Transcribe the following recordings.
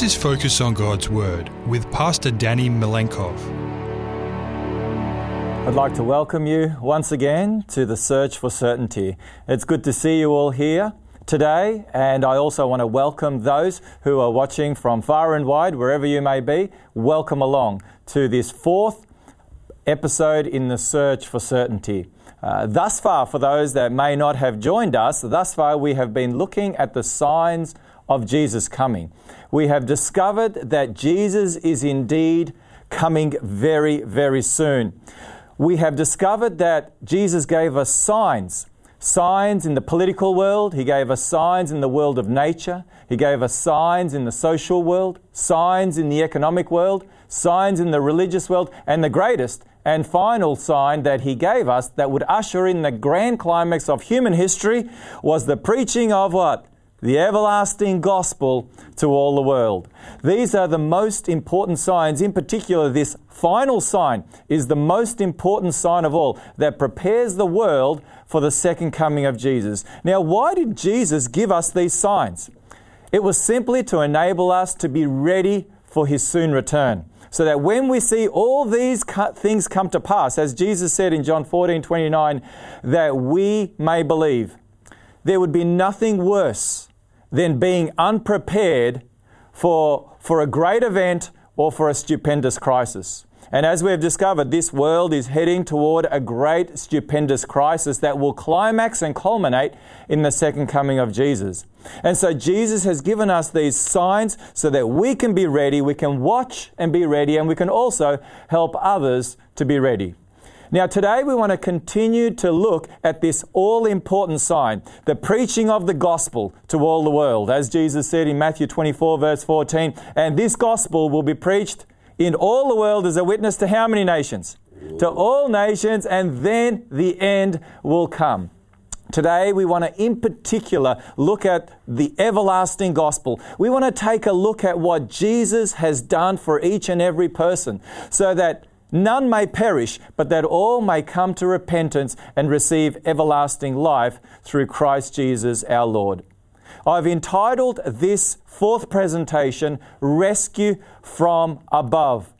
This is Focus on God's Word with Pastor Danny Milenkov. I'd like to welcome you once again to the Search for Certainty. It's good to see you all here today, and I also want to welcome those who are watching from far and wide, wherever you may be. Welcome along to this fourth episode in the Search for Certainty. Uh, thus far, for those that may not have joined us, thus far we have been looking at the signs of Jesus coming. We have discovered that Jesus is indeed coming very, very soon. We have discovered that Jesus gave us signs. Signs in the political world, He gave us signs in the world of nature, He gave us signs in the social world, signs in the economic world, signs in the religious world, and the greatest and final sign that he gave us that would usher in the grand climax of human history was the preaching of what? The everlasting gospel to all the world. These are the most important signs. In particular, this final sign is the most important sign of all that prepares the world for the second coming of Jesus. Now, why did Jesus give us these signs? It was simply to enable us to be ready for his soon return so that when we see all these things come to pass, as Jesus said in John 14 29, that we may believe. There would be nothing worse than being unprepared for, for a great event or for a stupendous crisis. And as we have discovered, this world is heading toward a great, stupendous crisis that will climax and culminate in the second coming of Jesus. And so Jesus has given us these signs so that we can be ready, we can watch and be ready, and we can also help others to be ready. Now, today we want to continue to look at this all important sign, the preaching of the gospel to all the world. As Jesus said in Matthew 24, verse 14, and this gospel will be preached in all the world as a witness to how many nations? To all nations, and then the end will come. Today, we want to, in particular, look at the everlasting gospel. We want to take a look at what Jesus has done for each and every person so that none may perish, but that all may come to repentance and receive everlasting life through Christ Jesus our Lord. I've entitled this fourth presentation, Rescue from Above.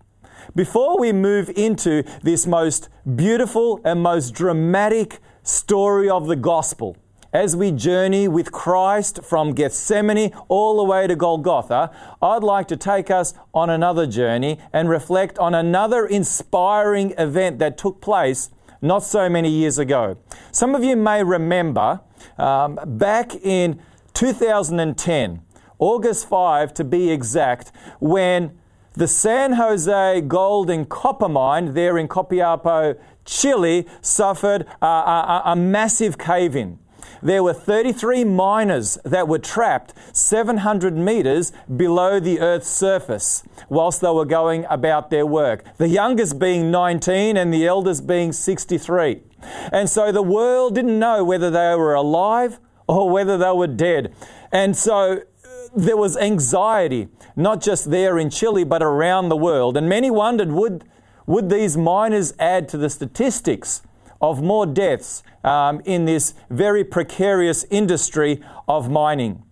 Before we move into this most beautiful and most dramatic story of the gospel, as we journey with Christ from Gethsemane all the way to Golgotha, I'd like to take us on another journey and reflect on another inspiring event that took place not so many years ago. Some of you may remember um, back in 2010, August 5 to be exact, when the San Jose gold and copper mine there in Copiapo, Chile, suffered a, a, a massive cave in. There were 33 miners that were trapped 700 meters below the Earth's surface whilst they were going about their work. The youngest being 19 and the eldest being 63. And so the world didn't know whether they were alive or whether they were dead. And so uh, there was anxiety, not just there in Chile, but around the world. And many wondered would, would these miners add to the statistics of more deaths um, in this very precarious industry of mining?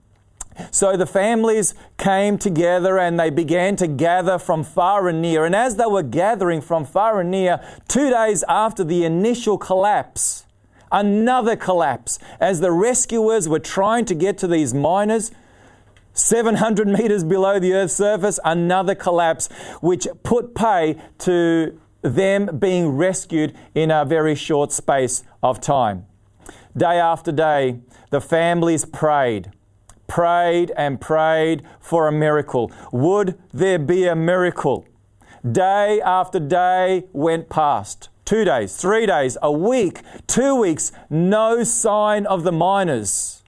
So the families came together and they began to gather from far and near. And as they were gathering from far and near, two days after the initial collapse, Another collapse as the rescuers were trying to get to these miners. 700 meters below the Earth's surface, another collapse, which put pay to them being rescued in a very short space of time. Day after day, the families prayed, prayed and prayed for a miracle. Would there be a miracle? Day after day went past two days, three days, a week, two weeks, no sign of the miners.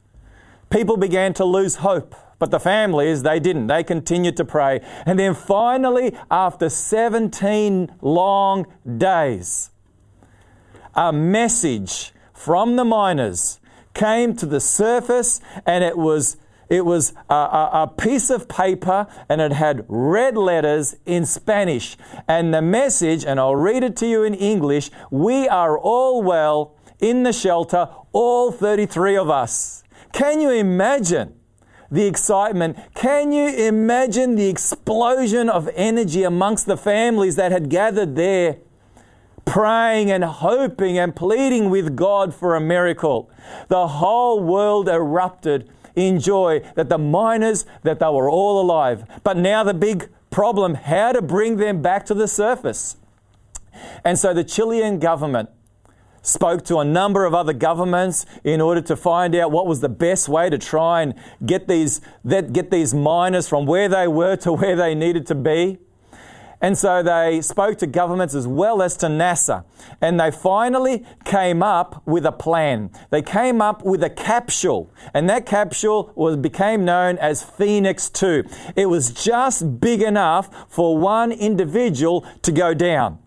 People began to lose hope. But the families, they didn't. They continued to pray. And then finally, after 17 long days, a message from the miners came to the surface and it was it was a, a, a, piece of paper and it had red letters in Spanish. And the message, and I'll read it to you in English we are all well in the shelter, all 33 of us. Can you imagine the excitement. Can you imagine the explosion of energy amongst the families that had gathered there? praying and hoping and pleading with God for a miracle. The whole world erupted in joy that the miners that they were all alive. But now the big problem, how to bring them back to the surface. And so the Chilean government spoke to a number of other governments in order to find out what was the best way to try and get these, get these miners from where they were to where they needed to be. And so they spoke to governments as well as to NASA. And they finally came up with a plan. They came up with a capsule. And that capsule was, became known as Phoenix 2. It was just big enough for one individual to go down.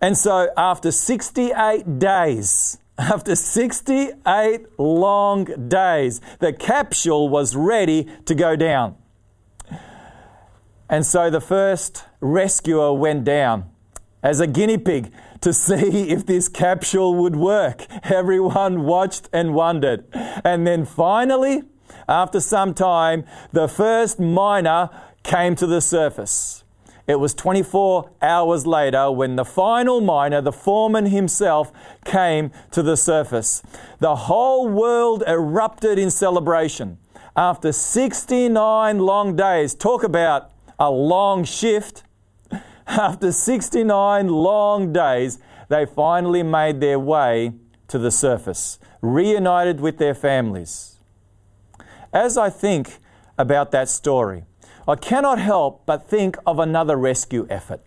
And so after 68 days, after 68 long days, the capsule was ready to go down. And so the first rescuer went down as a guinea pig to see if this capsule would work. Everyone watched and wondered. And then finally, after some time, the first miner came to the surface. It was 24 hours later when the final miner, the foreman himself, came to the surface. The whole world erupted in celebration. After 69 long days, talk about a long shift. After 69 long days, they finally made their way to the surface, reunited with their families. As I think about that story, I cannot help but think of another rescue effort.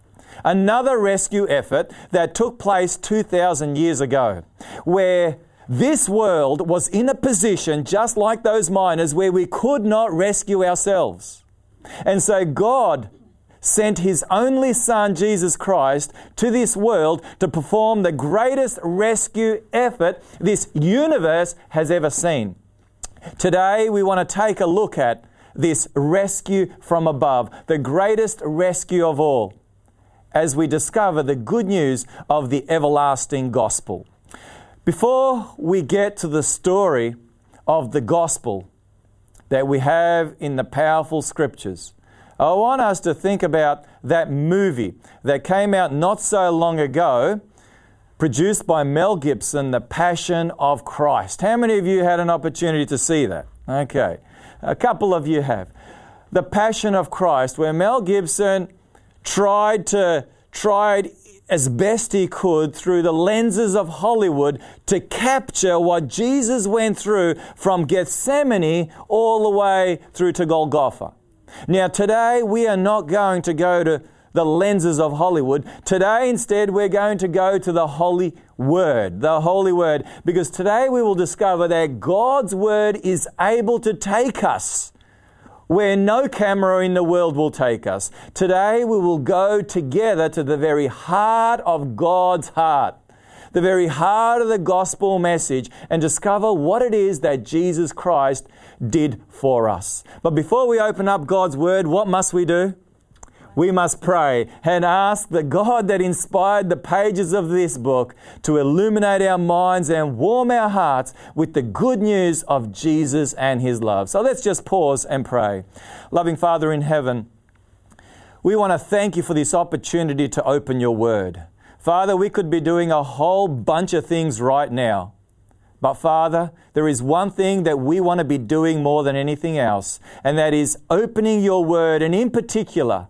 Another rescue effort that took place 2,000 years ago, where this world was in a position just like those miners where we could not rescue ourselves. And so God sent his only Son, Jesus Christ, to this world to perform the greatest rescue effort this universe has ever seen. Today, we want to take a look at this rescue from above, the greatest rescue of all, as we discover the good news of the everlasting gospel. Before we get to the story of the gospel, that we have in the powerful scriptures. I want us to think about that movie that came out not so long ago, produced by Mel Gibson, The Passion of Christ. How many of you had an opportunity to see that? Okay, a couple of you have. The Passion of Christ, where Mel Gibson tried to tried as best he could through the lenses of Hollywood to capture what Jesus went through from Gethsemane all the way through to Golgotha. Now, today we are not going to go to the lenses of Hollywood. Today, instead, we're going to go to the Holy Word, the Holy Word, because today we will discover that God's Word is able to take us where no camera in the world will take us. Today we will go together to the very heart of God's heart, the very heart of the gospel message, and discover what it is that Jesus Christ did for us. But before we open up God's Word, what must we do? We must pray and ask the God that inspired the pages of this book to illuminate our minds and warm our hearts with the good news of Jesus and His love. So let's just pause and pray. Loving Father in heaven, we want to thank you for this opportunity to open your word. Father, we could be doing a whole bunch of things right now. But Father, there is one thing that we want to be doing more than anything else, and that is opening your word, and in particular,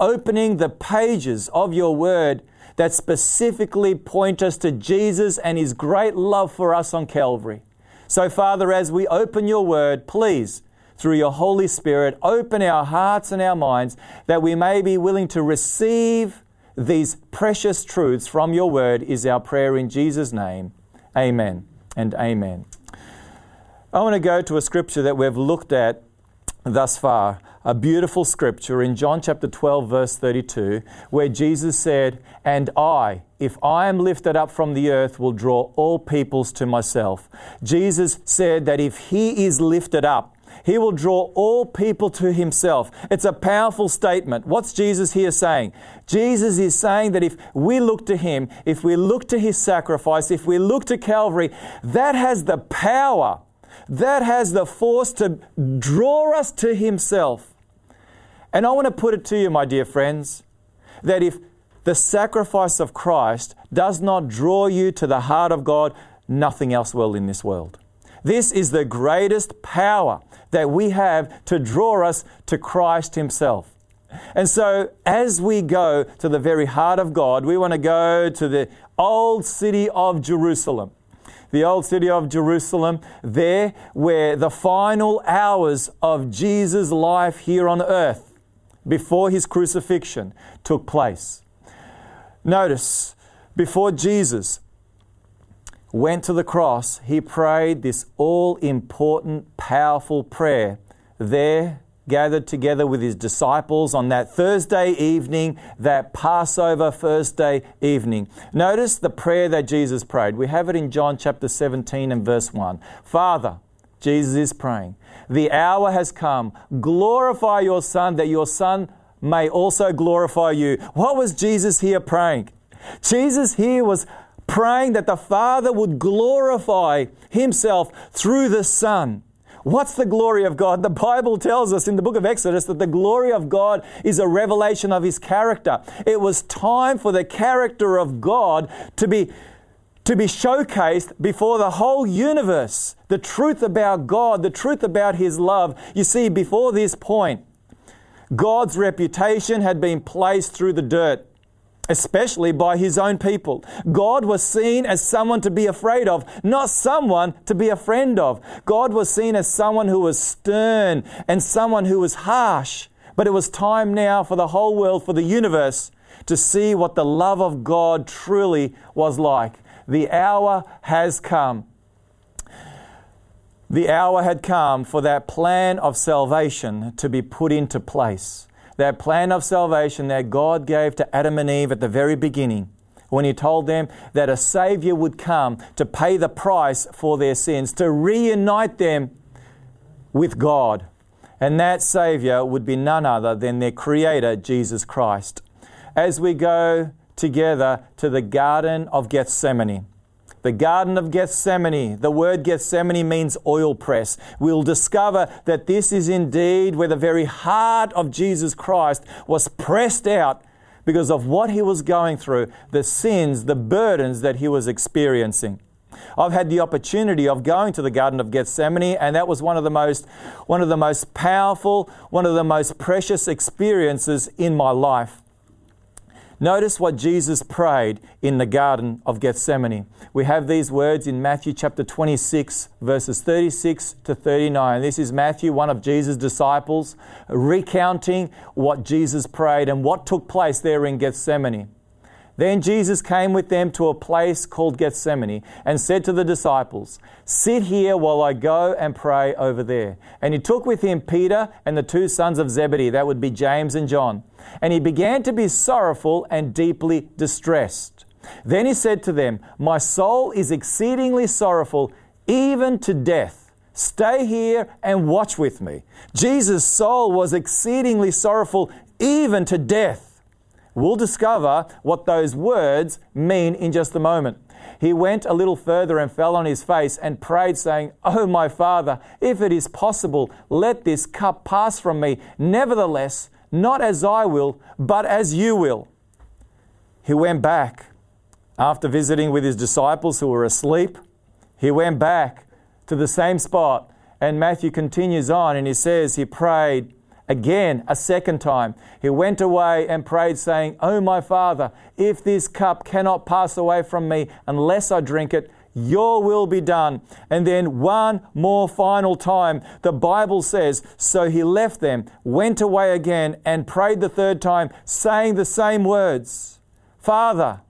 opening the pages of your word that specifically point us to Jesus and his great love for us on Calvary. So, Father, as we open your word, please, through your Holy Spirit, open our hearts and our minds that we may be willing to receive these precious truths from your word, is our prayer in Jesus' name. Amen and amen. I want to go to a scripture that we've looked at thus far a beautiful scripture in John chapter 12, verse 32, where Jesus said, And I, if I am lifted up from the earth, will draw all peoples to myself. Jesus said that if He is lifted up, he will draw all people to himself. It's a powerful statement. What's Jesus here saying? Jesus is saying that if we look to him, if we look to his sacrifice, if we look to Calvary, that has the power that has the force to draw us to Himself. And I want to put it to you, my dear friends, that if the sacrifice of Christ does not draw you to the heart of God, nothing else will in this world. This is the greatest power that we have to draw us to Christ Himself. And so, as we go to the very heart of God, we want to go to the old city of Jerusalem. The old city of Jerusalem, there where the final hours of Jesus' life here on earth before his crucifixion took place. Notice, before Jesus went to the cross, he prayed this all important, powerful prayer there gathered together with his disciples on that Thursday evening, that Passover Thursday evening. Notice the prayer that Jesus prayed. We have it in John chapter 17 and verse 1. Father, Jesus is praying, the hour has come. Glorify your Son, that your Son may also glorify you. What was Jesus here praying? Jesus here was praying that the Father would glorify Himself through the Son. What's the glory of God? The Bible tells us in the book of Exodus that the glory of God is a revelation of His character. It was time for the character of God to be, to be showcased before the whole universe. The truth about God, the truth about His love. You see, before this point, God's reputation had been placed through the dirt especially by his own people. God was seen as someone to be afraid of, not someone to be a friend of. God was seen as someone who was stern and someone who was harsh. But it was time now for the whole world, for the universe, to see what the love of God truly was like. The hour has come. The hour had come for that plan of salvation to be put into place that plan of salvation that God gave to Adam and Eve at the very beginning when He told them that a Savior would come to pay the price for their sins, to reunite them with God. And that Savior would be none other than their Creator, Jesus Christ. As we go together to the Garden of Gethsemane, the Garden of Gethsemane. The word Gethsemane means oil press. We'll discover that this is indeed where the very heart of Jesus Christ was pressed out because of what he was going through, the sins, the burdens that he was experiencing. I've had the opportunity of going to the Garden of Gethsemane, and that was one of the most, one of the most powerful, one of the most precious experiences in my life. Notice what Jesus prayed in the Garden of Gethsemane. We have these words in Matthew chapter 26, verses 36 to 39. This is Matthew, one of Jesus' disciples, recounting what Jesus prayed and what took place there in Gethsemane. Then Jesus came with them to a place called Gethsemane and said to the disciples, Sit here while I go and pray over there. And he took with him Peter and the two sons of Zebedee, that would be James and John. And he began to be sorrowful and deeply distressed. Then he said to them, My soul is exceedingly sorrowful, even to death. Stay here and watch with me. Jesus' soul was exceedingly sorrowful, even to death. We'll discover what those words mean in just a moment. He went a little further and fell on his face and prayed, saying, Oh, my Father, if it is possible, let this cup pass from me. Nevertheless, not as I will, but as you will. He went back after visiting with his disciples who were asleep. He went back to the same spot. And Matthew continues on and he says, He prayed, Again, a second time, he went away and prayed, saying, Oh, my Father, if this cup cannot pass away from me unless I drink it, your will be done. And then one more final time, the Bible says, So he left them, went away again, and prayed the third time, saying the same words Father,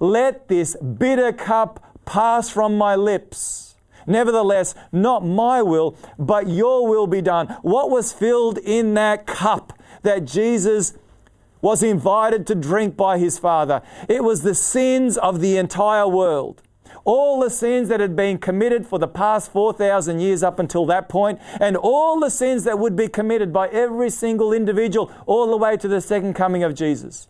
let this bitter cup pass from my lips. Nevertheless, not my will, but your will be done. What was filled in that cup that Jesus was invited to drink by his Father? It was the sins of the entire world. All the sins that had been committed for the past 4,000 years up until that point, and all the sins that would be committed by every single individual all the way to the second coming of Jesus.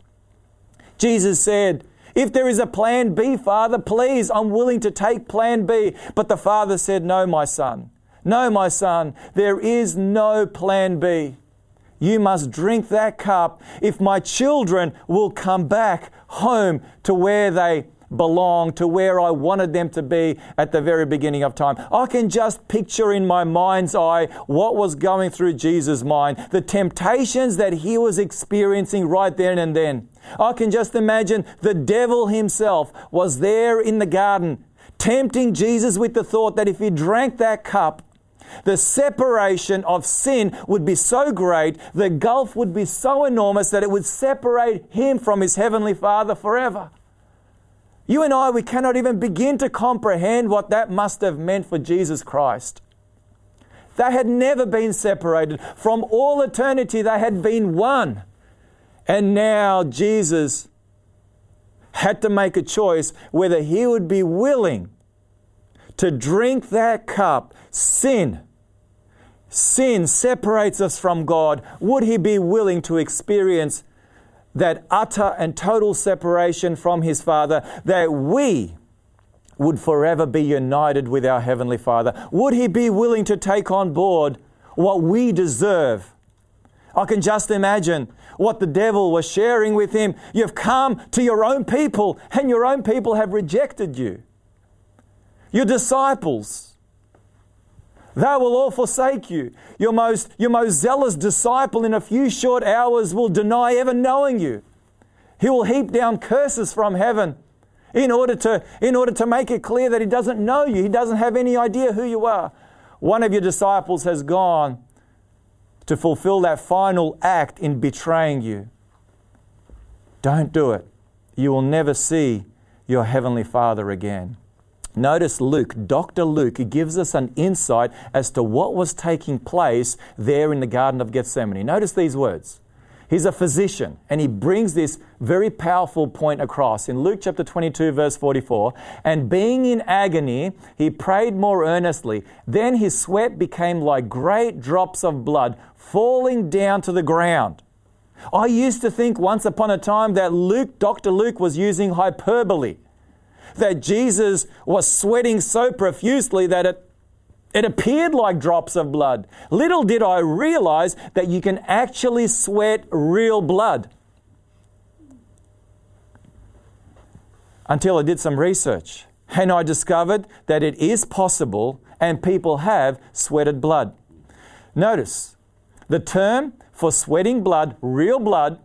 Jesus said, if there is a plan B, Father, please, I'm willing to take plan B. But the father said, No, my son. No, my son, there is no plan B. You must drink that cup if my children will come back home to where they belong, to where I wanted them to be at the very beginning of time. I can just picture in my mind's eye what was going through Jesus' mind, the temptations that he was experiencing right then and then. I can just imagine the devil himself was there in the garden, tempting Jesus with the thought that if he drank that cup, the separation of sin would be so great, the gulf would be so enormous that it would separate him from his heavenly Father forever. You and I, we cannot even begin to comprehend what that must have meant for Jesus Christ. They had never been separated. From all eternity, they had been one. And now Jesus had to make a choice whether he would be willing to drink that cup. Sin. Sin separates us from God. Would he be willing to experience that utter and total separation from his Father, that we would forever be united with our Heavenly Father? Would he be willing to take on board what we deserve? I can just imagine what the devil was sharing with him. You've come to your own people, and your own people have rejected you. Your disciples they will all forsake you. Your most, your most zealous disciple in a few short hours will deny ever knowing you. He will heap down curses from heaven in order to, in order to make it clear that he doesn't know you. He doesn't have any idea who you are. One of your disciples has gone to fulfill that final act in betraying you. Don't do it. You will never see your Heavenly Father again. Notice Luke, Dr. Luke, gives us an insight as to what was taking place there in the Garden of Gethsemane. Notice these words. He's a physician and he brings this very powerful point across in Luke chapter 22, verse 44. And being in agony, he prayed more earnestly. Then his sweat became like great drops of blood falling down to the ground. I used to think once upon a time that Luke, Dr. Luke, was using hyperbole that Jesus was sweating so profusely that it, it appeared like drops of blood. Little did I realize that you can actually sweat real blood. Until I did some research and I discovered that it is possible and people have sweated blood. Notice the term for sweating blood, real blood,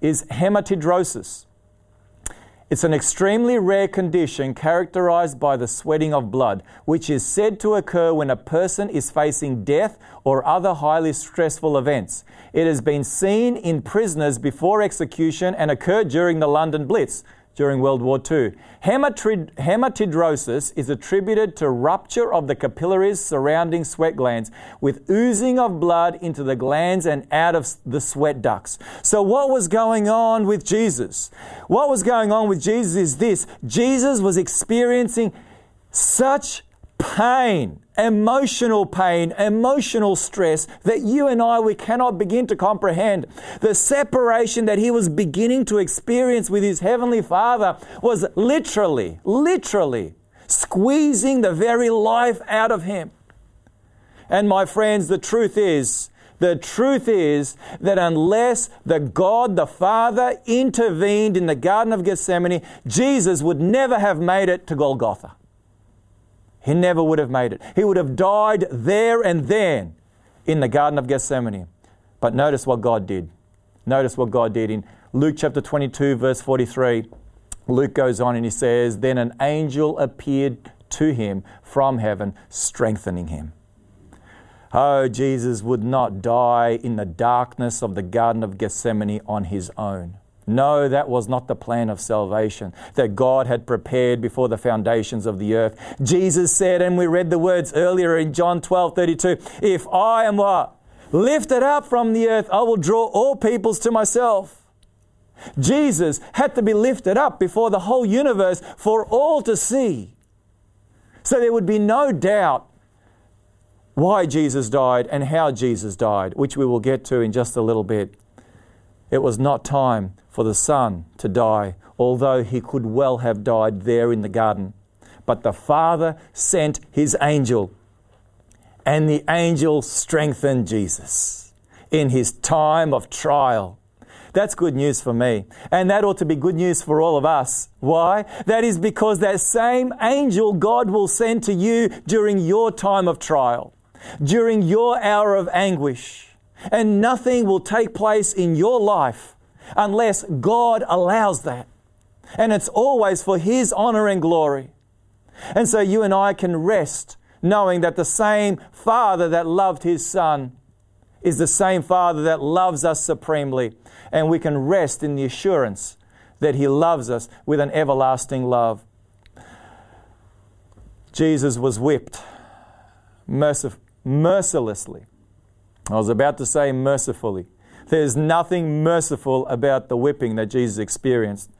is hematidrosis. It's an extremely rare condition characterized by the sweating of blood, which is said to occur when a person is facing death or other highly stressful events. It has been seen in prisoners before execution and occurred during the London Blitz during World War II. hematidrosis is attributed to rupture of the capillaries surrounding sweat glands with oozing of blood into the glands and out of the sweat ducts. So, what was going on with Jesus? What was going on with Jesus is this Jesus was experiencing such pain emotional pain, emotional stress that you and I, we cannot begin to comprehend. The separation that he was beginning to experience with his heavenly father was literally, literally squeezing the very life out of him. And my friends, the truth is, the truth is that unless the God the Father intervened in the Garden of Gethsemane, Jesus would never have made it to Golgotha. He never would have made it. He would have died there and then in the Garden of Gethsemane. But notice what God did. Notice what God did in Luke chapter 22, verse 43. Luke goes on and he says, Then an angel appeared to him from heaven, strengthening him. Oh, Jesus would not die in the darkness of the Garden of Gethsemane on his own. No, that was not the plan of salvation that God had prepared before the foundations of the earth. Jesus said, and we read the words earlier in John 12 32, if I am what? Lifted up from the earth, I will draw all peoples to myself. Jesus had to be lifted up before the whole universe for all to see. So there would be no doubt why Jesus died and how Jesus died, which we will get to in just a little bit. It was not time for the Son to die, although he could well have died there in the garden. But the Father sent his angel, And the angel strengthened Jesus in his time of trial. That's good news for me. And that ought to be good news for all of us. Why? That is because that same angel God will send to you during your time of trial, during your hour of anguish. And nothing will take place in your life unless God allows that. And it's always for His honor and glory. And so you and I can rest knowing that the same Father that loved His Son is the same Father that loves us supremely and we can rest in the assurance that He loves us with an everlasting love. Jesus was whipped mercif- mercilessly. I was about to say mercifully. There's nothing merciful about the whipping that Jesus experienced.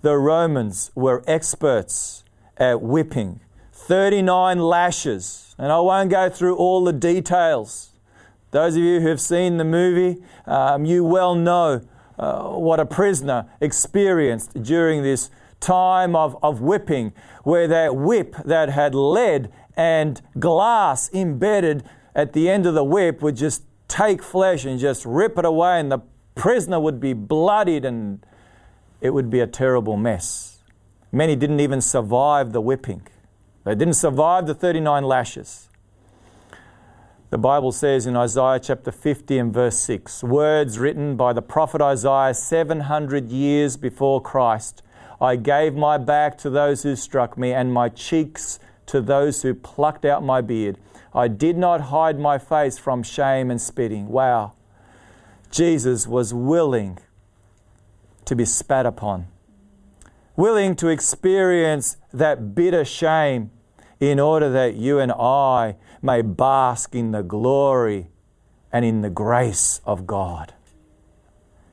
The Romans were experts at whipping 39 lashes, and I won't go through all the details. Those of you who have seen the movie, um, you well know uh, what a prisoner experienced during this time of, of whipping, where that whip that had lead and glass embedded at the end of the whip would just take flesh and just rip it away, and the prisoner would be bloodied and it would be a terrible mess. Many didn't even survive the whipping, they didn't survive the 39 lashes. The Bible says in Isaiah chapter 50 and verse 6 words written by the prophet Isaiah 700 years before Christ I gave my back to those who struck me, and my cheeks to those who plucked out my beard. I did not hide my face from shame and spitting. Wow. Jesus was willing to be spat upon, willing to experience that bitter shame in order that you and I may bask in the glory and in the grace of God.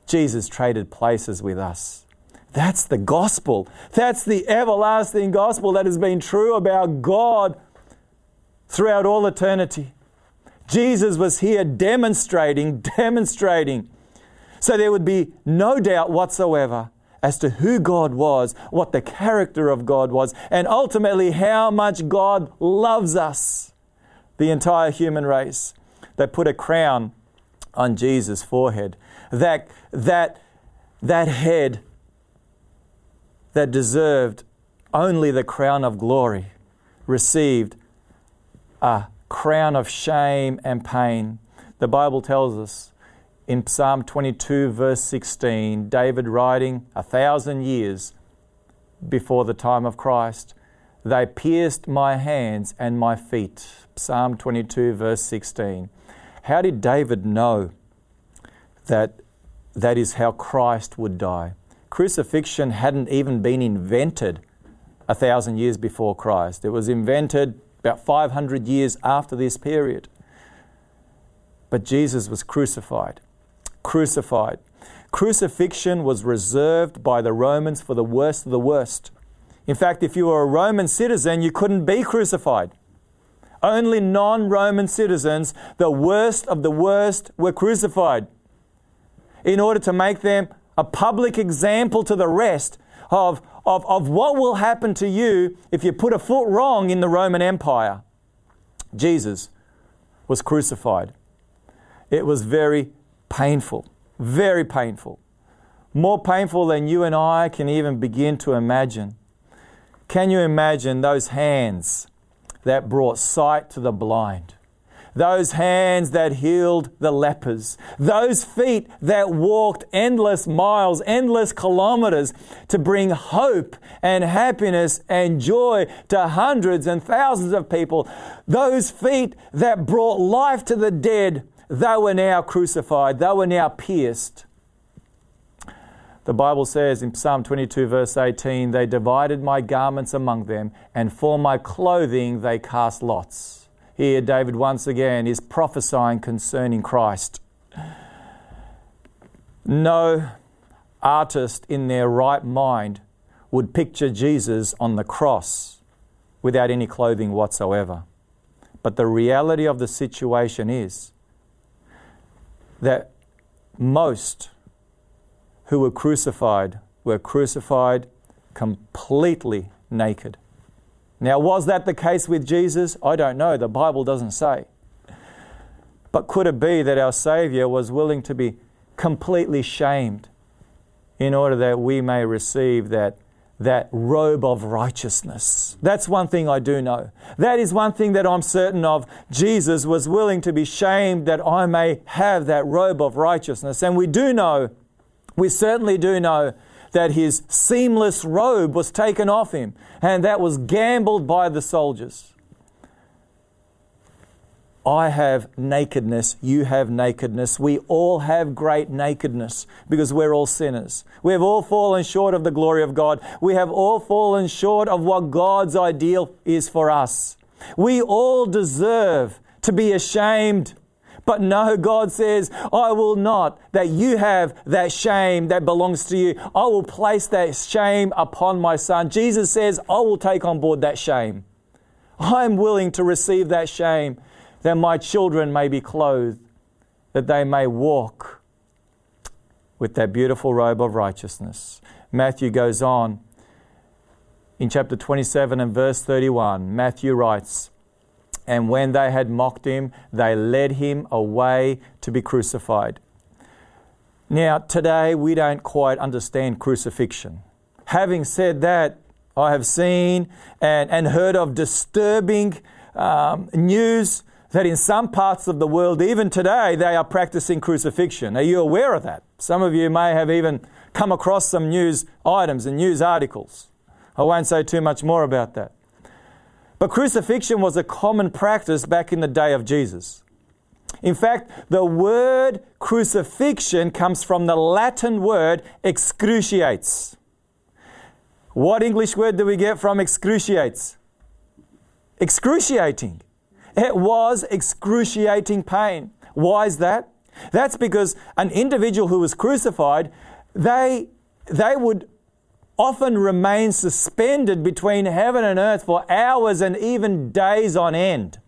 Jesus traded places with us. That's the gospel. That's the everlasting gospel that has been true about God throughout all eternity. Jesus was here demonstrating, demonstrating, so there would be no doubt whatsoever as to who God was, what the character of God was, and ultimately how much God loves us the entire human race. They put a crown on Jesus' forehead. That, that, that head that deserved only the crown of glory received a crown of shame and pain. The Bible tells us in Psalm 22, verse 16, David writing a thousand years before the time of Christ, they pierced my hands and my feet. Psalm 22, verse 16. How did David know that that is how Christ would die? Crucifixion hadn't even been invented a thousand years before Christ. It was invented about 500 years after this period. But Jesus was crucified. Crucified. Crucifixion was reserved by the Romans for the worst of the worst. In fact, if you were a Roman citizen, you couldn't be crucified. Only non Roman citizens, the worst of the worst, were crucified in order to make them a public example to the rest of, of, of what will happen to you if you put a foot wrong in the Roman Empire. Jesus was crucified. It was very painful, very painful. More painful than you and I can even begin to imagine. Can you imagine those hands that brought sight to the blind, those hands that healed the lepers, those feet that walked endless miles, endless kilometers to bring hope and happiness and joy to hundreds and thousands of people, those feet that brought life to the dead, they were now crucified, they were now pierced. The Bible says in Psalm 22, verse 18, They divided my garments among them, and for my clothing they cast lots. Here, David once again is prophesying concerning Christ. No artist in their right mind would picture Jesus on the cross without any clothing whatsoever. But the reality of the situation is that most who were crucified were crucified completely naked. Now, was that the case with Jesus? I don't know. The Bible doesn't say. But could it be that our Saviour was willing to be completely shamed in order that we may receive that, that robe of righteousness? That's one thing I do know. That is one thing that I'm certain of. Jesus was willing to be shamed that I may have that robe of righteousness. And we do know, we certainly do know that his seamless robe was taken off him, and that was gambled by the soldiers. I have nakedness, you have nakedness. We all have great nakedness because we're all sinners. We have all fallen short of the glory of God. We have all fallen short of what God's ideal is for us. We all deserve to be ashamed. But no, God says, I will not, that you have that shame that belongs to you. I will place that shame upon my son. Jesus says, I will take on board that shame. I'm willing to receive that shame that my children may be clothed, that they may walk with that beautiful robe of righteousness. Matthew goes on in chapter 27 and verse 31. Matthew writes, And when they had mocked him, they led him away to be crucified. Now, today we don't quite understand crucifixion. Having said that, I have seen and, and heard of disturbing um, news that in some parts of the world, even today, they are practicing crucifixion. Are you aware of that? Some of you may have even come across some news items and news articles. I won't say too much more about that. But crucifixion was a common practice back in the day of Jesus. In fact, the word crucifixion comes from the Latin word excruciates. What English word do we get from excruciates? Excruciating. It was excruciating pain. Why is that? That's because an individual who was crucified, they, they would often remain suspended between heaven and earth for hours and even days on end.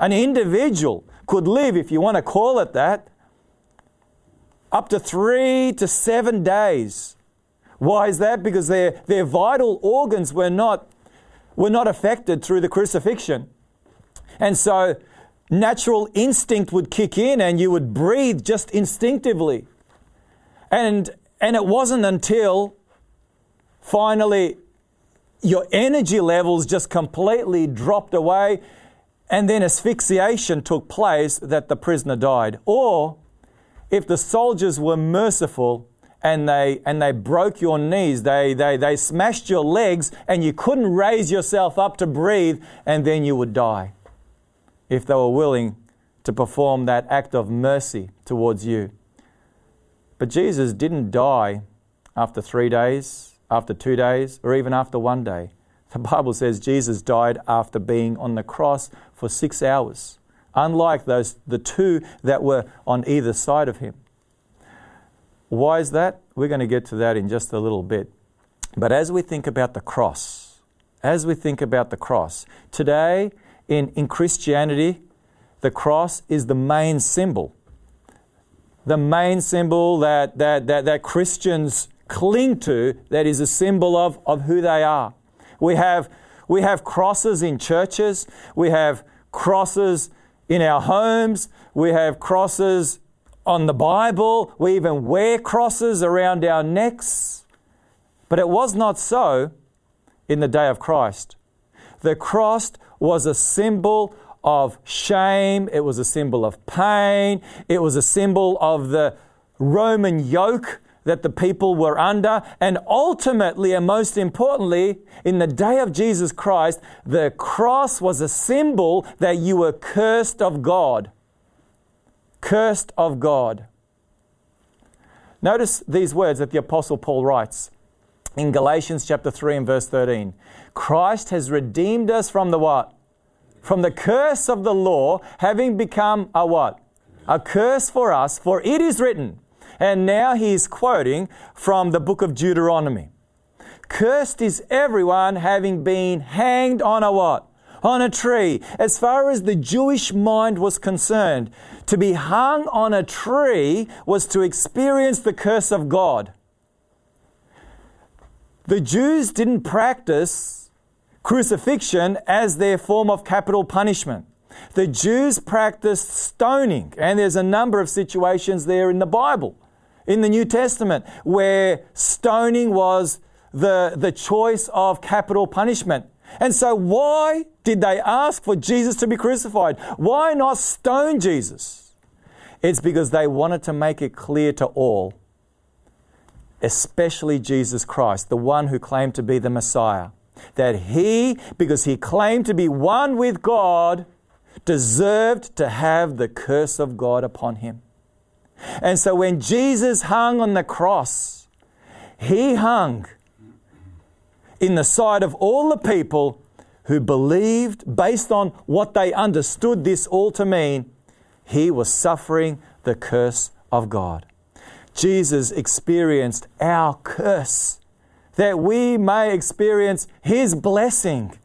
An individual could live, if you want to call it that, up to three to seven days. Why is that? Because their, their vital organs were not, were not affected through the crucifixion. And so natural instinct would kick in and you would breathe just instinctively. And, and it wasn't until finally your energy levels just completely dropped away and then asphyxiation took place that the prisoner died. Or if the soldiers were merciful and they, and they broke your knees, they, they, they smashed your legs and you couldn't raise yourself up to breathe and then you would die if they were willing to perform that act of mercy towards you. But Jesus didn't die after three days, after two days, or even after one day. The Bible says Jesus died after being on the cross for six hours, unlike those the two that were on either side of him. Why is that? We're going to get to that in just a little bit. But as we think about the cross, as we think about the cross, today in, in Christianity, the cross is the main symbol. The main symbol that, that, that, that Christians cling to, that is a symbol of, of who they are. We have, we have crosses in churches, we have crosses in our homes, we have crosses on the Bible, we even wear crosses around our necks. But it was not so in the day of Christ. The cross was a symbol of shame, it was a symbol of pain, it was a symbol of the Roman yoke that the people were under, and ultimately, and most importantly, in the day of Jesus Christ, the cross was a symbol that you were cursed of God. Cursed of God. Notice these words that the Apostle Paul writes in Galatians chapter 3 and verse 13. Christ has redeemed us from the what? From the curse of the law, having become a what? A curse for us, for it is written. And now he's quoting from the book of Deuteronomy. Cursed is everyone having been hanged on a what? On a tree. As far as the Jewish mind was concerned, to be hung on a tree was to experience the curse of God. The Jews didn't practice crucifixion as their form of capital punishment. The Jews practiced stoning, and there's a number of situations there in the Bible, in the New Testament, where stoning was the, the choice of capital punishment. And so, why did they ask for Jesus to be crucified? Why not stone Jesus? It's because they wanted to make it clear to all, especially Jesus Christ, the one who claimed to be the Messiah, that he, because he claimed to be one with God, deserved to have the curse of God upon him. And so when Jesus hung on the cross, he hung in the sight of all the people who believed, based on what they understood this all to mean, he was suffering the curse of God. Jesus experienced our curse that we may experience his blessing.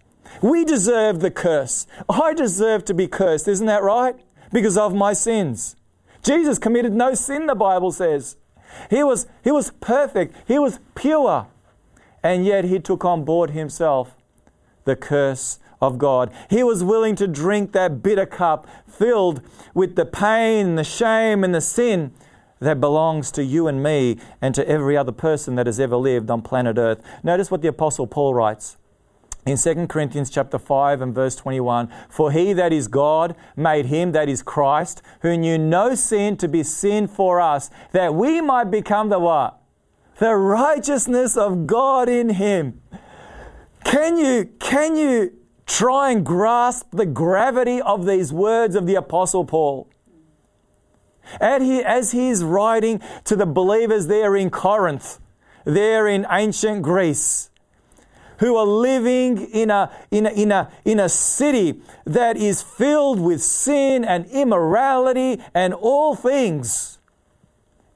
We deserve the curse. I deserve to be cursed, isn't that right? Because of my sins. Jesus committed no sin, the Bible says. He was, he was perfect, he was pure, and yet he took on board himself the curse of God. He was willing to drink that bitter cup filled with the pain, the shame, and the sin that belongs to you and me and to every other person that has ever lived on planet Earth. Notice what the Apostle Paul writes. In 2 Corinthians chapter 5 and verse 21, for he that is God made him that is Christ, who knew no sin to be sin for us, that we might become the what? The righteousness of God in him. Can you, can you try and grasp the gravity of these words of the Apostle Paul? And he, as he's writing to the believers there in Corinth, there in ancient Greece, who are living in a, in a, in a, in a city that is filled with sin and immorality and all things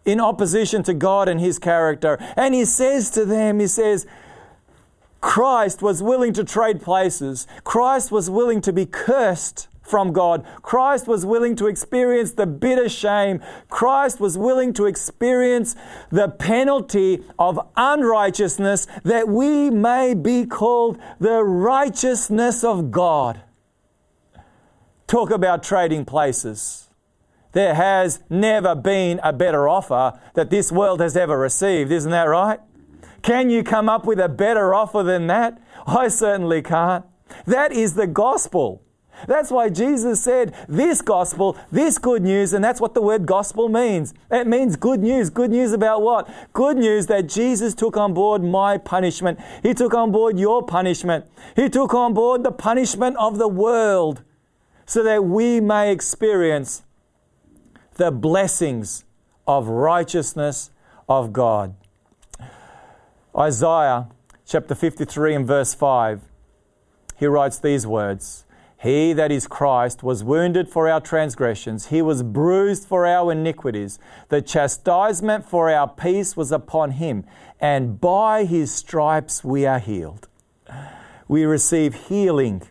in opposition to God and His character. And He says to them, He says, Christ was willing to trade places. Christ was willing to be cursed from God. Christ was willing to experience the bitter shame. Christ was willing to experience the penalty of unrighteousness that we may be called the righteousness of God. Talk about trading places. There has never been a better offer that this world has ever received, isn't that right? Can you come up with a better offer than that? I certainly can't. That is the gospel. That's why Jesus said this gospel, this good news, and that's what the word gospel means. It means good news. Good news about what? Good news that Jesus took on board my punishment. He took on board your punishment. He took on board the punishment of the world so that we may experience the blessings of righteousness of God. Isaiah chapter 53 and verse 5, he writes these words He that is Christ was wounded for our transgressions, he was bruised for our iniquities. The chastisement for our peace was upon him, and by his stripes we are healed. We receive healing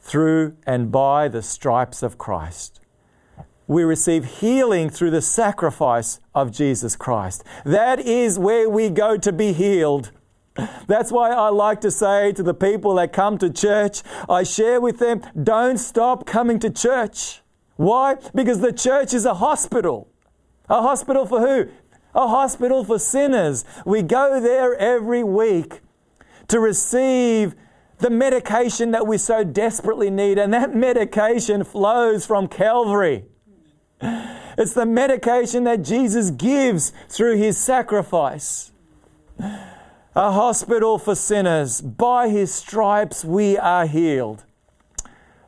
through and by the stripes of Christ we receive healing through the sacrifice of Jesus Christ. That is where we go to be healed. That's why I like to say to the people that come to church, I share with them, don't stop coming to church. Why? Because the church is a hospital. A hospital for who? A hospital for sinners. We go there every week to receive the medication that we so desperately need, and that medication flows from Calvary. It's the medication that Jesus gives through his sacrifice. A hospital for sinners. By his stripes we are healed.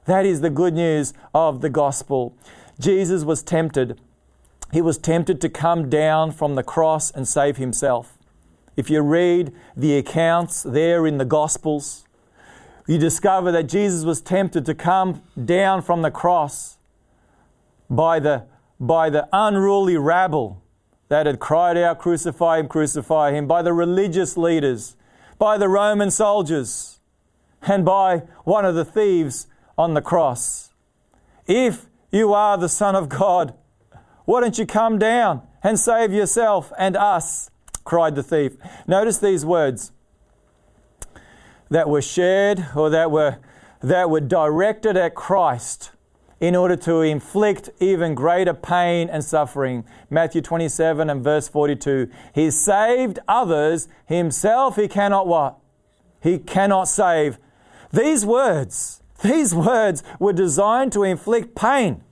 That is the good news of the gospel. Jesus was tempted. He was tempted to come down from the cross and save himself. If you read the accounts there in the Gospels, you discover that Jesus was tempted to come down from the cross by the, by the unruly rabble that had cried out, Crucify him, crucify him, by the religious leaders, by the Roman soldiers, and by one of the thieves on the cross. If you are the Son of God, why don't you come down and save yourself and us? cried the thief. Notice these words that were shared or that were that were directed at Christ in order to inflict even greater pain and suffering. Matthew 27 and verse 42. He saved others, himself he cannot what? He cannot save. These words, these words were designed to inflict pain,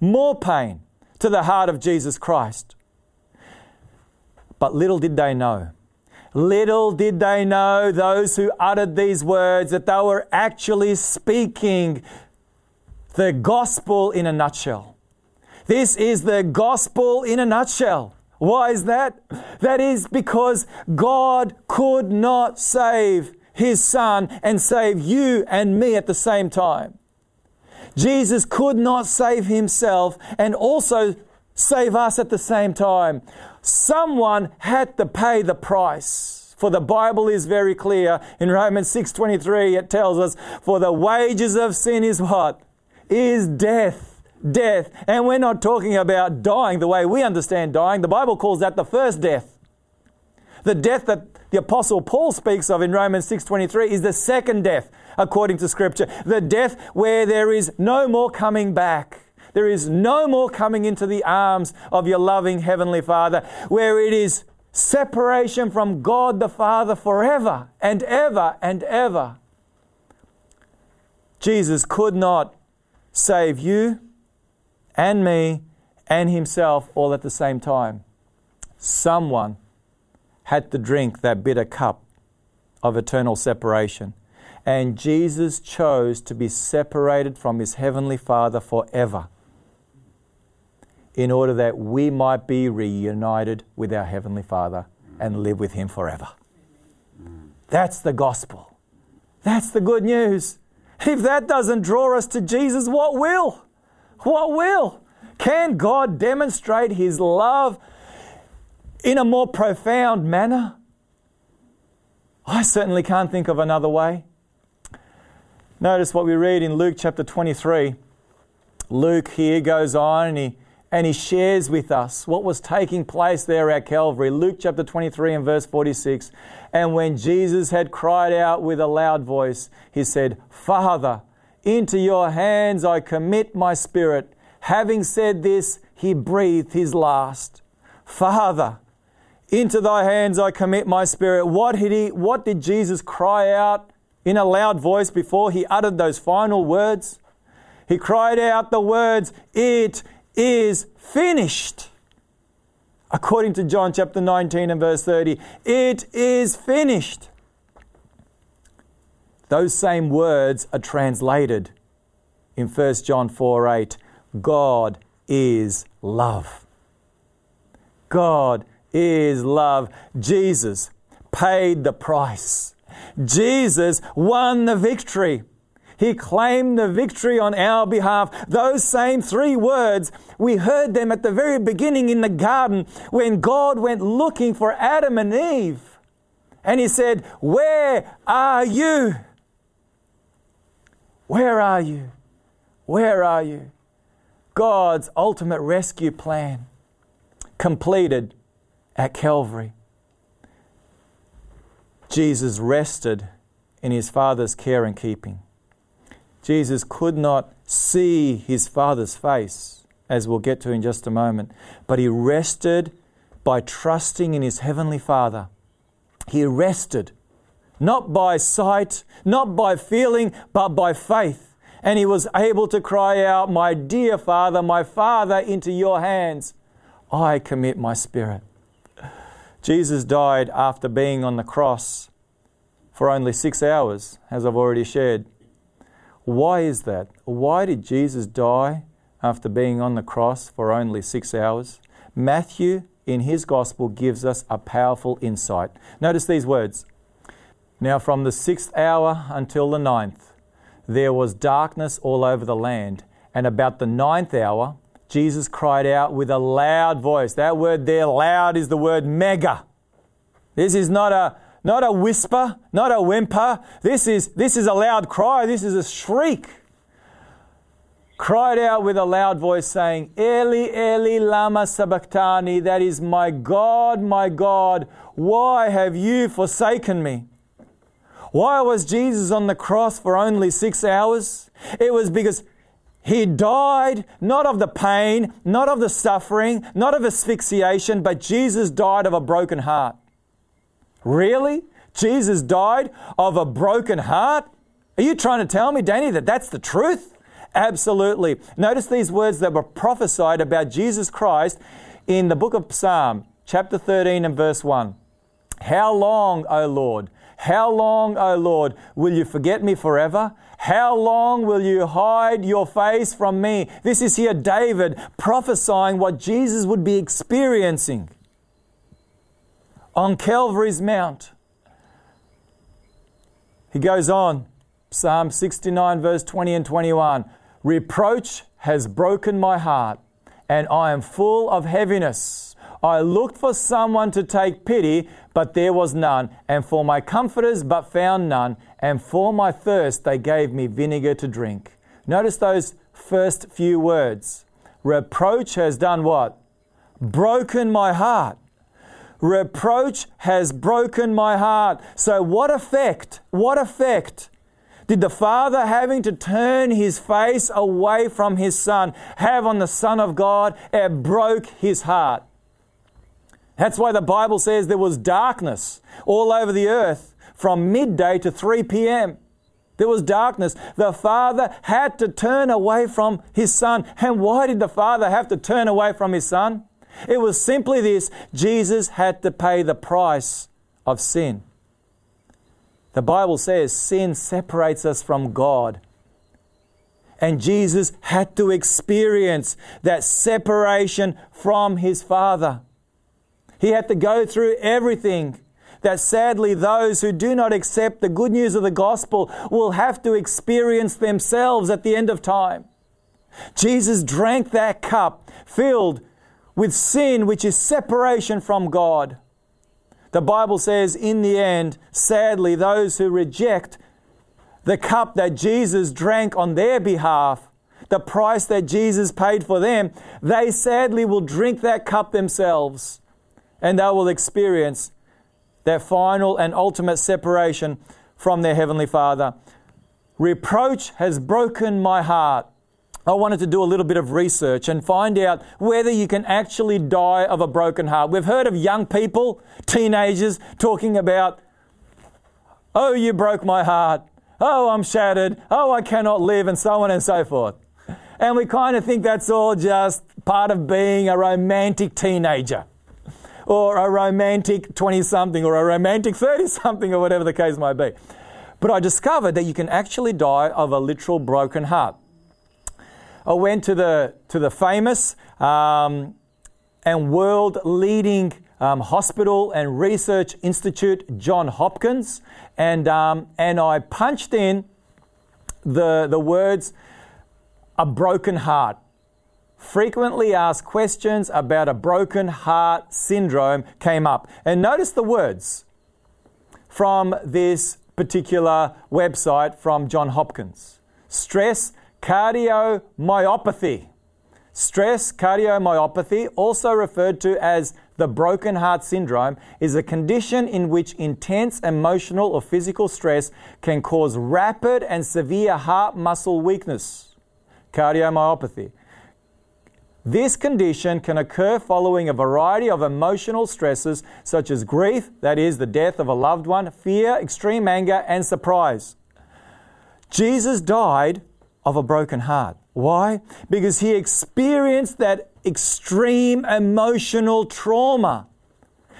more pain to the heart of Jesus Christ. But little did they know. Little did they know, those who uttered these words, that they were actually speaking the gospel in a nutshell. This is the gospel in a nutshell. Why is that? That is because God could not save his son and save you and me at the same time. Jesus could not save himself and also save us at the same time. Someone had to pay the price. For the Bible is very clear in Romans 6:23 it tells us for the wages of sin is what? Is death. Death. And we're not talking about dying the way we understand dying. The Bible calls that the first death. The death that the apostle Paul speaks of in Romans 6:23 is the second death according to scripture. The death where there is no more coming back. There is no more coming into the arms of your loving Heavenly Father, where it is separation from God the Father forever and ever and ever. Jesus could not save you and me and himself all at the same time. Someone had to drink that bitter cup of eternal separation. And Jesus chose to be separated from his heavenly Father forever in order that we might be reunited with our Heavenly Father and live with Him forever. That's the gospel. That's the good news. If that doesn't draw us to Jesus, what will? What will? Can God demonstrate His love in a more profound manner? I certainly can't think of another way. Notice what we read in Luke chapter 23. Luke here goes on and he and he shares with us what was taking place there at Calvary. Luke chapter 23 and verse 46. And when Jesus had cried out with a loud voice, he said, Father, into your hands I commit my spirit. Having said this, he breathed his last. Father, into thy hands I commit my spirit. What did he what did Jesus cry out in a loud voice before he uttered those final words? He cried out the words, It is finished. According to John chapter 19 and verse 30, it is finished. Those same words are translated in 1 John 4 8. God is love. God is love. Jesus paid the price. Jesus won the victory. He claimed the victory on our behalf. Those same three words, we heard them at the very beginning in the garden when God went looking for Adam and Eve. And He said, Where are you? Where are you? Where are you? God's ultimate rescue plan completed at Calvary. Jesus rested in his Father's care and keeping. Jesus could not see his Father's face, as we'll get to in just a moment, but he rested by trusting in his Heavenly Father. He rested not by sight, not by feeling, but by faith. And he was able to cry out, My dear Father, my Father, into your hands I commit my spirit. Jesus died after being on the cross for only six hours, as I've already shared. Why is that? Why did Jesus die after being on the cross for only six hours? Matthew, in his gospel, gives us a powerful insight. Notice these words. Now, from the sixth hour until the ninth, there was darkness all over the land. And about the ninth hour, Jesus cried out with a loud voice. That word there, loud, is the word mega. This is not a not a whisper, not a whimper. This is, this is a loud cry, this is a shriek. Cried out with a loud voice, saying, Eli, Eli, Lama Sabachthani, that is, my God, my God, why have you forsaken me? Why was Jesus on the cross for only six hours? It was because he died not of the pain, not of the suffering, not of asphyxiation, but Jesus died of a broken heart. Really? Jesus died of a broken heart? Are you trying to tell me, Danny, that that's the truth? Absolutely. Notice these words that were prophesied about Jesus Christ in the book of Psalm, chapter 13 and verse 1. How long, O Lord? How long, O Lord, will you forget me forever? How long will you hide your face from me? This is here David prophesying what Jesus would be experiencing on Calvary's Mount. He goes on, Psalm 69, verse 20 and 21 Reproach has broken my heart, and I am full of heaviness. I looked for someone to take pity, but there was none, and for my comforters, but found none, and for my thirst they gave me vinegar to drink. Notice those first few words. Reproach has done what? Broken my heart. Reproach has broken my heart. So, what effect? What effect did the Father, having to turn his face away from his Son, have on the Son of God? It broke his heart. That's why the Bible says there was darkness all over the earth from midday to 3 p.m. There was darkness. The Father had to turn away from His Son. And why did the Father have to turn away from His Son? It was simply this Jesus had to pay the price of sin. The Bible says sin separates us from God. And Jesus had to experience that separation from His Father. He had to go through everything that sadly those who do not accept the good news of the gospel will have to experience themselves at the end of time. Jesus drank that cup filled with sin, which is separation from God. The Bible says, in the end, sadly, those who reject the cup that Jesus drank on their behalf, the price that Jesus paid for them, they sadly will drink that cup themselves and they will experience their final and ultimate separation from their Heavenly Father. Reproach has broken my heart. I wanted to do a little bit of research and find out whether you can actually die of a broken heart. We've heard of young people, teenagers, talking about, oh, you broke my heart. Oh, I'm shattered. Oh, I cannot live, and so on and so forth. And we kind of think that's all just part of being a romantic teenager or a romantic 20 something or a romantic 30 something or whatever the case might be. But I discovered that you can actually die of a literal broken heart. I went to the, to the famous um, and world leading um, hospital and research institute, John Hopkins, and, um, and I punched in the, the words, a broken heart. Frequently asked questions about a broken heart syndrome came up. And notice the words from this particular website from John Hopkins. Stress cardiomyopathy. Stress cardiomyopathy, also referred to as the broken heart syndrome, is a condition in which intense emotional or physical stress can cause rapid and severe heart muscle weakness. Cardiomyopathy. This condition can occur following a variety of emotional stresses such as grief, that is, the death of a loved one, fear, extreme anger, and surprise. Jesus died of a broken heart. Why? Because he experienced that extreme emotional trauma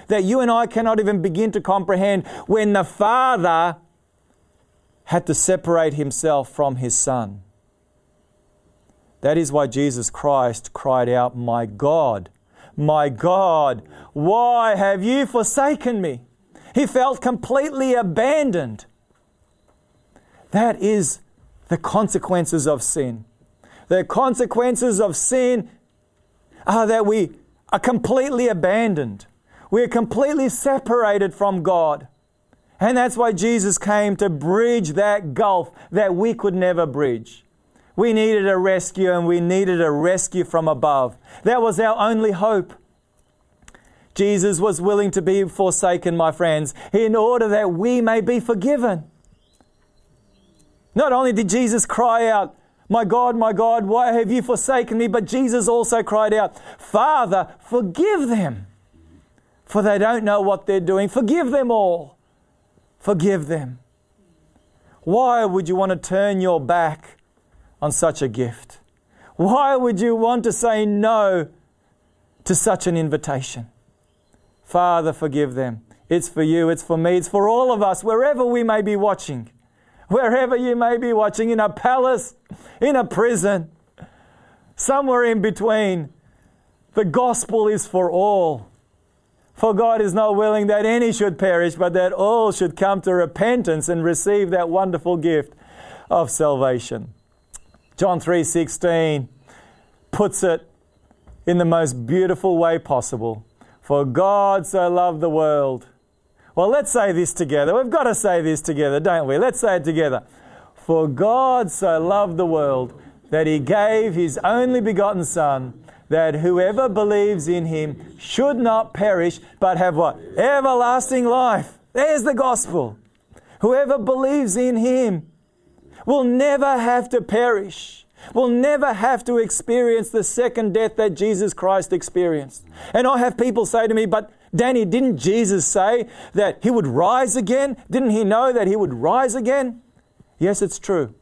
that you and I cannot even begin to comprehend when the Father had to separate himself from his Son. That is why Jesus Christ cried out, My God, my God, why have you forsaken me? He felt completely abandoned. That is the consequences of sin. The consequences of sin are that we are completely abandoned. We are completely separated from God. And that's why Jesus came to bridge that gulf that we could never bridge. We needed a rescue and we needed a rescue from above. That was our only hope. Jesus was willing to be forsaken, my friends, in order that we may be forgiven. Not only did Jesus cry out, My God, my God, why have you forsaken me? But Jesus also cried out, Father, forgive them, for they don't know what they're doing. Forgive them all. Forgive them. Why would you want to turn your back on such a gift? Why would you want to say no to such an invitation? Father, forgive them. It's for you, it's for me, it's for all of us, wherever we may be watching. Wherever you may be watching, in a palace, in a prison, somewhere in between. The gospel is for all. For God is not willing that any should perish, but that all should come to repentance and receive that wonderful gift of salvation. John 3:16 puts it in the most beautiful way possible. For God so loved the world. Well, let's say this together. We've got to say this together, don't we? Let's say it together. For God so loved the world that he gave his only begotten Son, that whoever believes in him should not perish, but have what? Everlasting life. There's the gospel. Whoever believes in him will never have to perish, will never have to experience the second death that Jesus Christ experienced. And I have people say to me, but Danny, didn't Jesus say that he would rise again? Didn't he know that he would rise again? Yes, it's true.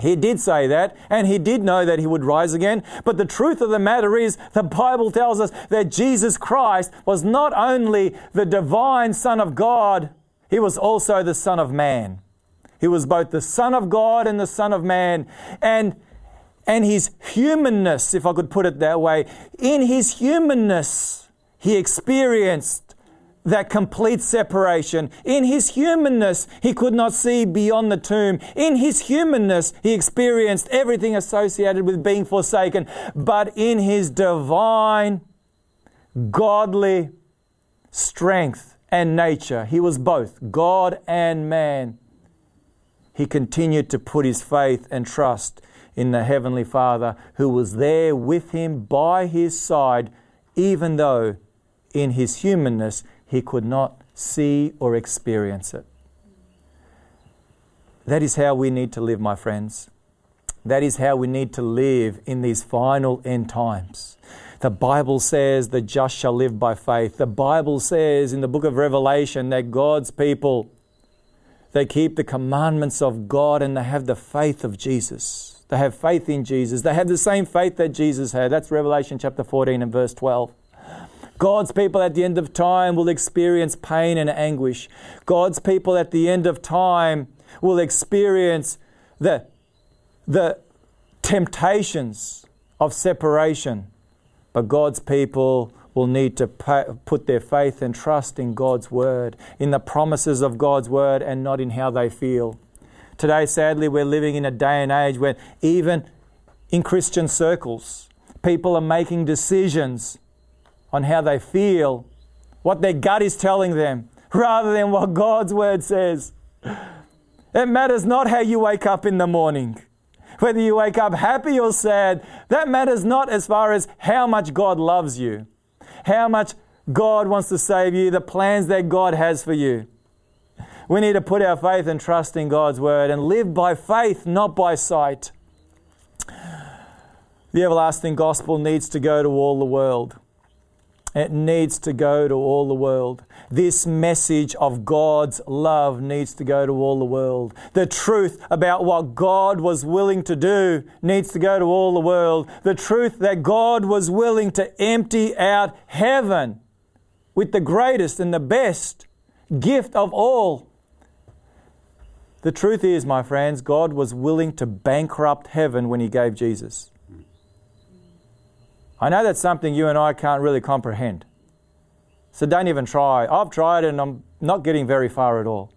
He did say that, and he did know that he would rise again. But the truth of the matter is, the Bible tells us that Jesus Christ was not only the divine Son of God, he was also the Son of Man. He was both the Son of God and the Son of Man. And, and his humanness, if I could put it that way, in his humanness, he experienced that complete separation. In his humanness, he could not see beyond the tomb. In his humanness, he experienced everything associated with being forsaken. But in his divine, godly strength and nature, he was both God and man he continued to put his faith and trust in the Heavenly Father who was there with him by his side, even though in his humanness he could not see or experience it. That is how we need to live, my friends. That is how we need to live in these final end times. The Bible says the just shall live by faith. The Bible says in the book of Revelation that God's people they keep the commandments of God and they have the faith of Jesus. They have faith in Jesus. They have the same faith that Jesus had. That's Revelation chapter 14 and verse 12. God's people at the end of time will experience pain and anguish. God's people at the end of time will experience the, the temptations of separation. But God's people will need to put their faith and trust in God's Word, in the promises of God's Word, and not in how they feel. Today, sadly, we're living in a day and age where even in Christian circles, people are making decisions on how they feel, what their gut is telling them, rather than what God's Word says. It matters not how you wake up in the morning. Whether you wake up happy or sad, that matters not as far as how much God loves you how much God wants to save you, the plans that God has for you. We need to put our faith and trust in God's word and live by faith, not by sight. The everlasting gospel needs to go to all the world. It needs to go to all the world. This message of God's love needs to go to all the world. The truth about what God was willing to do needs to go to all the world. The truth that God was willing to empty out heaven with the greatest and the best gift of all. The truth is, my friends, God was willing to bankrupt heaven when He gave Jesus. I know that's something you and I can't really comprehend. So don't even try. I've tried and I'm not getting very far at all.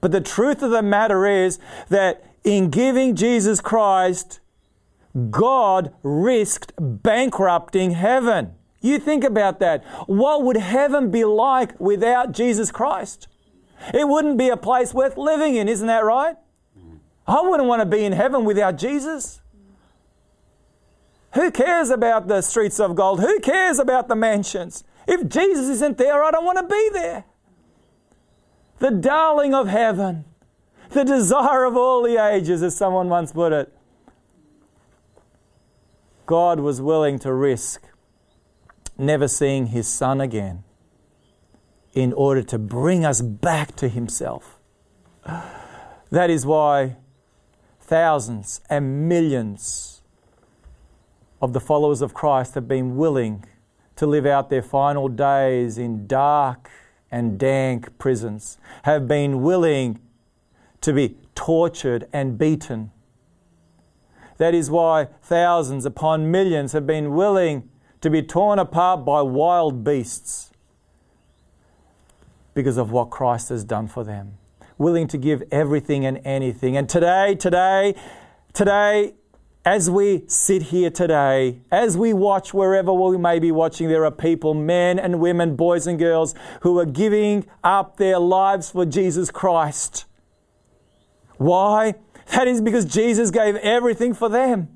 But the truth of the matter is that in giving Jesus Christ, God risked bankrupting heaven. You think about that. What would heaven be like without Jesus Christ? It wouldn't be a place worth living in, isn't that right? I wouldn't want to be in heaven without Jesus. Who cares about the streets of gold? Who cares about the mansions? If Jesus isn't there, I don't want to be there. The darling of heaven, the desire of all the ages, as someone once put it. God was willing to risk never seeing his son again in order to bring us back to himself. That is why thousands and millions of the followers of Christ have been willing to live out their final days in dark and dank prisons, have been willing to be tortured and beaten. That is why thousands upon millions have been willing to be torn apart by wild beasts because of what Christ has done for them. Willing to give everything and anything. And today, today, today, as we sit here today, as we watch wherever we may be watching, there are people, men and women, boys and girls, who are giving up their lives for Jesus Christ. Why? That is because Jesus gave everything for them.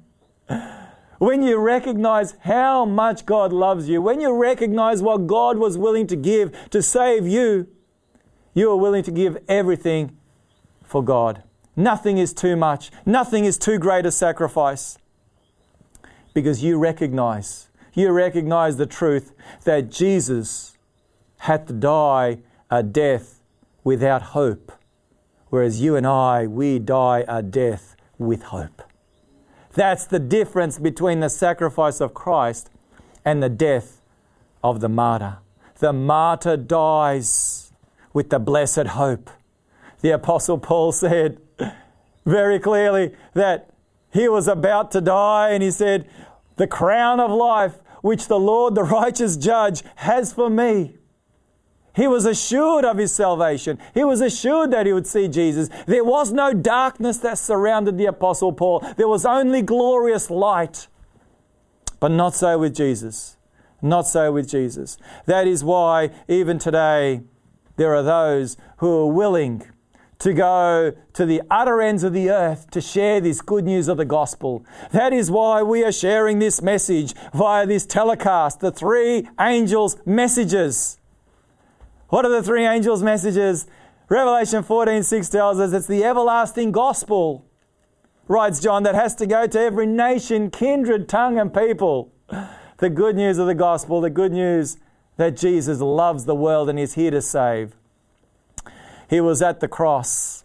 When you recognize how much God loves you, when you recognize what God was willing to give to save you, you are willing to give everything for God. Nothing is too much. Nothing is too great a sacrifice. Because you recognize, you recognize the truth that Jesus had to die a death without hope, whereas you and I, we die a death with hope. That's the difference between the sacrifice of Christ and the death of the martyr. The martyr dies with the blessed hope. The Apostle Paul said very clearly that he was about to die, and he said, The crown of life which the Lord, the righteous judge, has for me. He was assured of his salvation. He was assured that he would see Jesus. There was no darkness that surrounded the Apostle Paul, there was only glorious light. But not so with Jesus. Not so with Jesus. That is why, even today, there are those who are willing to go to the utter ends of the earth to share this good news of the gospel. That is why we are sharing this message via this telecast, the three angels' messages. What are the three angels' messages? Revelation 14:6 tells us it's the everlasting gospel, writes John, that has to go to every nation, kindred, tongue, and people. The good news of the gospel, the good news that Jesus loves the world and is here to save. He was at the cross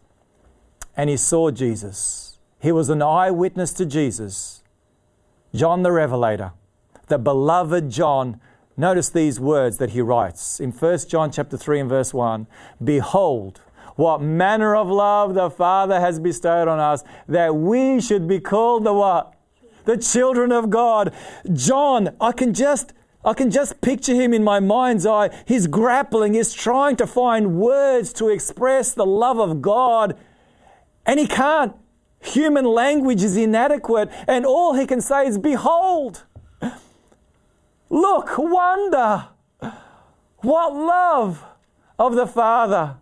and he saw Jesus. He was an eyewitness to Jesus. John the Revelator, the beloved John, Notice these words that he writes in 1 John chapter 3 and verse 1. Behold, what manner of love the Father has bestowed on us that we should be called the what? The children of God. John, I can just I can just picture him in my mind's eye. He's grappling, he's trying to find words to express the love of God, and he can't. Human language is inadequate, and all he can say is, Behold. Look, wonder. What love of the Father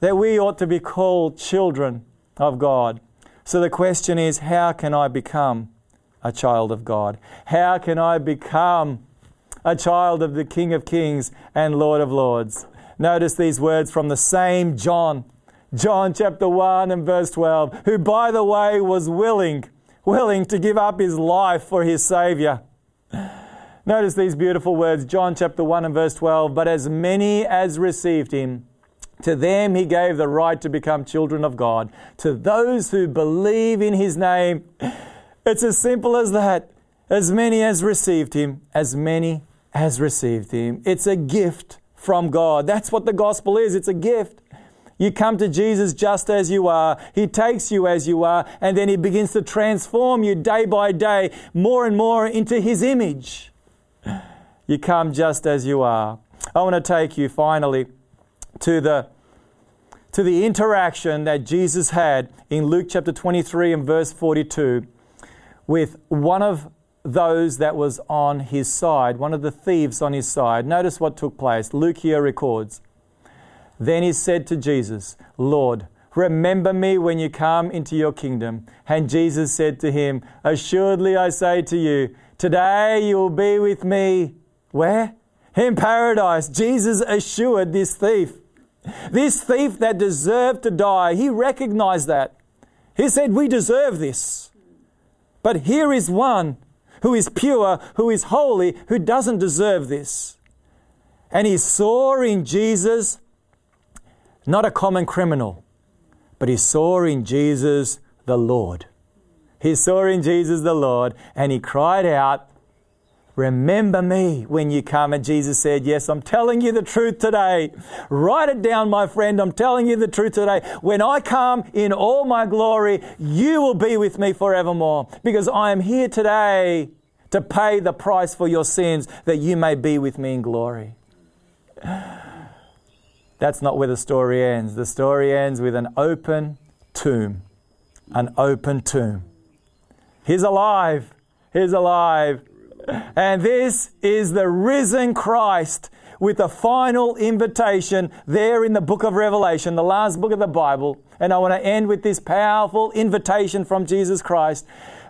that we ought to be called children of God. So the question is how can I become a child of God? How can I become a child of the King of Kings and Lord of Lords? Notice these words from the same John, John chapter 1 and verse 12, who by the way was willing, willing to give up his life for his Savior. Notice these beautiful words, John chapter 1 and verse 12. But as many as received him, to them he gave the right to become children of God. To those who believe in his name. It's as simple as that. As many as received him, as many as received him. It's a gift from God. That's what the gospel is. It's a gift. You come to Jesus just as you are. He takes you as you are, and then He begins to transform you day by day more and more into His image. You come just as you are. I want to take you finally to the to the interaction that Jesus had in Luke chapter 23 and verse 42 with one of those that was on his side, one of the thieves on his side. Notice what took place. Luke here records. Then he said to Jesus, Lord, remember me when you come into your kingdom. And Jesus said to him, Assuredly I say to you, today you will be with me. Where? In paradise. Jesus assured this thief This thief that deserved to die, he recognized that. He said, We deserve this. But here is one who is pure, who is holy, who doesn't deserve this. And he saw in Jesus not a common criminal, but he saw in Jesus the Lord. He saw in Jesus the Lord and he cried out, Remember me when you come. And Jesus said, Yes, I'm telling you the truth today. Write it down, my friend. I'm telling you the truth today. When I come in all my glory, you will be with me forevermore because I am here today to pay the price for your sins that you may be with me in glory. That's not where the story ends. The story ends with an open tomb. An open tomb. He's alive. He's alive. And this is the risen Christ with a final invitation there in the book of Revelation, the last book of the Bible. And I want to end with this powerful invitation from Jesus Christ.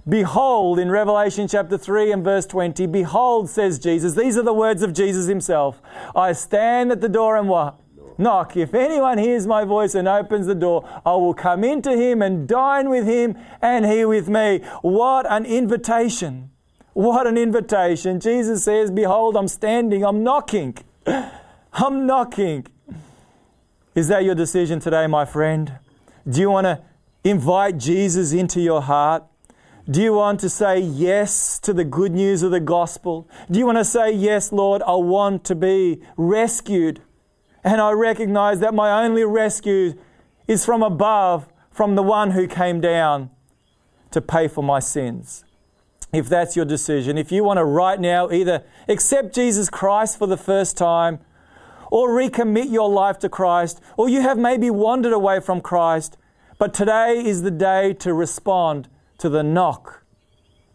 Behold, in Revelation chapter 3 and verse 20, behold, says Jesus, these are the words of Jesus himself. I stand at the door and what? Knock. If anyone hears my voice and opens the door, I will come into him and dine with him and he with me. What an invitation. What an invitation. Jesus says, Behold, I'm standing, I'm knocking. I'm knocking. Is that your decision today, my friend? Do you want to invite Jesus into your heart? Do you want to say yes to the good news of the gospel? Do you want to say, Yes, Lord, I want to be rescued? And I recognize that my only rescue is from above, from the one who came down to pay for my sins. If that's your decision, if you want to right now either accept Jesus Christ for the first time, or recommit your life to Christ, or you have maybe wandered away from Christ, but today is the day to respond to the knock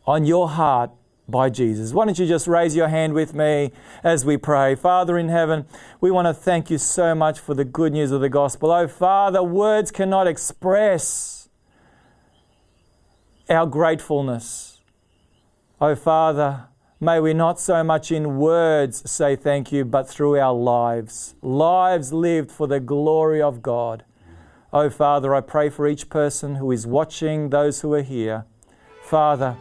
on your heart by Jesus. Why don't you just raise your hand with me as we pray? Father in heaven, we want to thank you so much for the good news of the gospel. Oh, Father, words cannot express our gratefulness. Oh, Father, may we not so much in words say thank you, but through our lives, lives lived for the glory of God. Oh, Father, I pray for each person who is watching, those who are here. Father,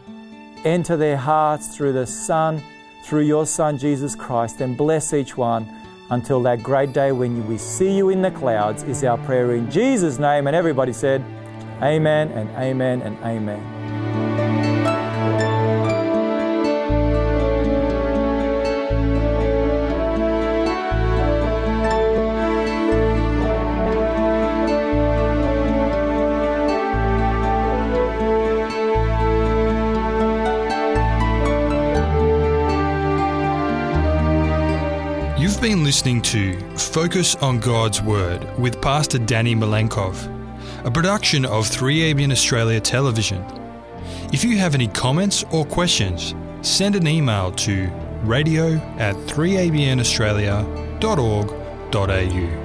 enter their hearts through the Son, through your Son, Jesus Christ, and bless each one until that great day when we see you in the clouds, is our prayer in Jesus' name. And everybody said, Amen and amen and amen. Listening to Focus on God's Word with Pastor Danny Malenkov, a production of 3ABN Australia Television. If you have any comments or questions, send an email to radio at 3abnaustralia.org.au.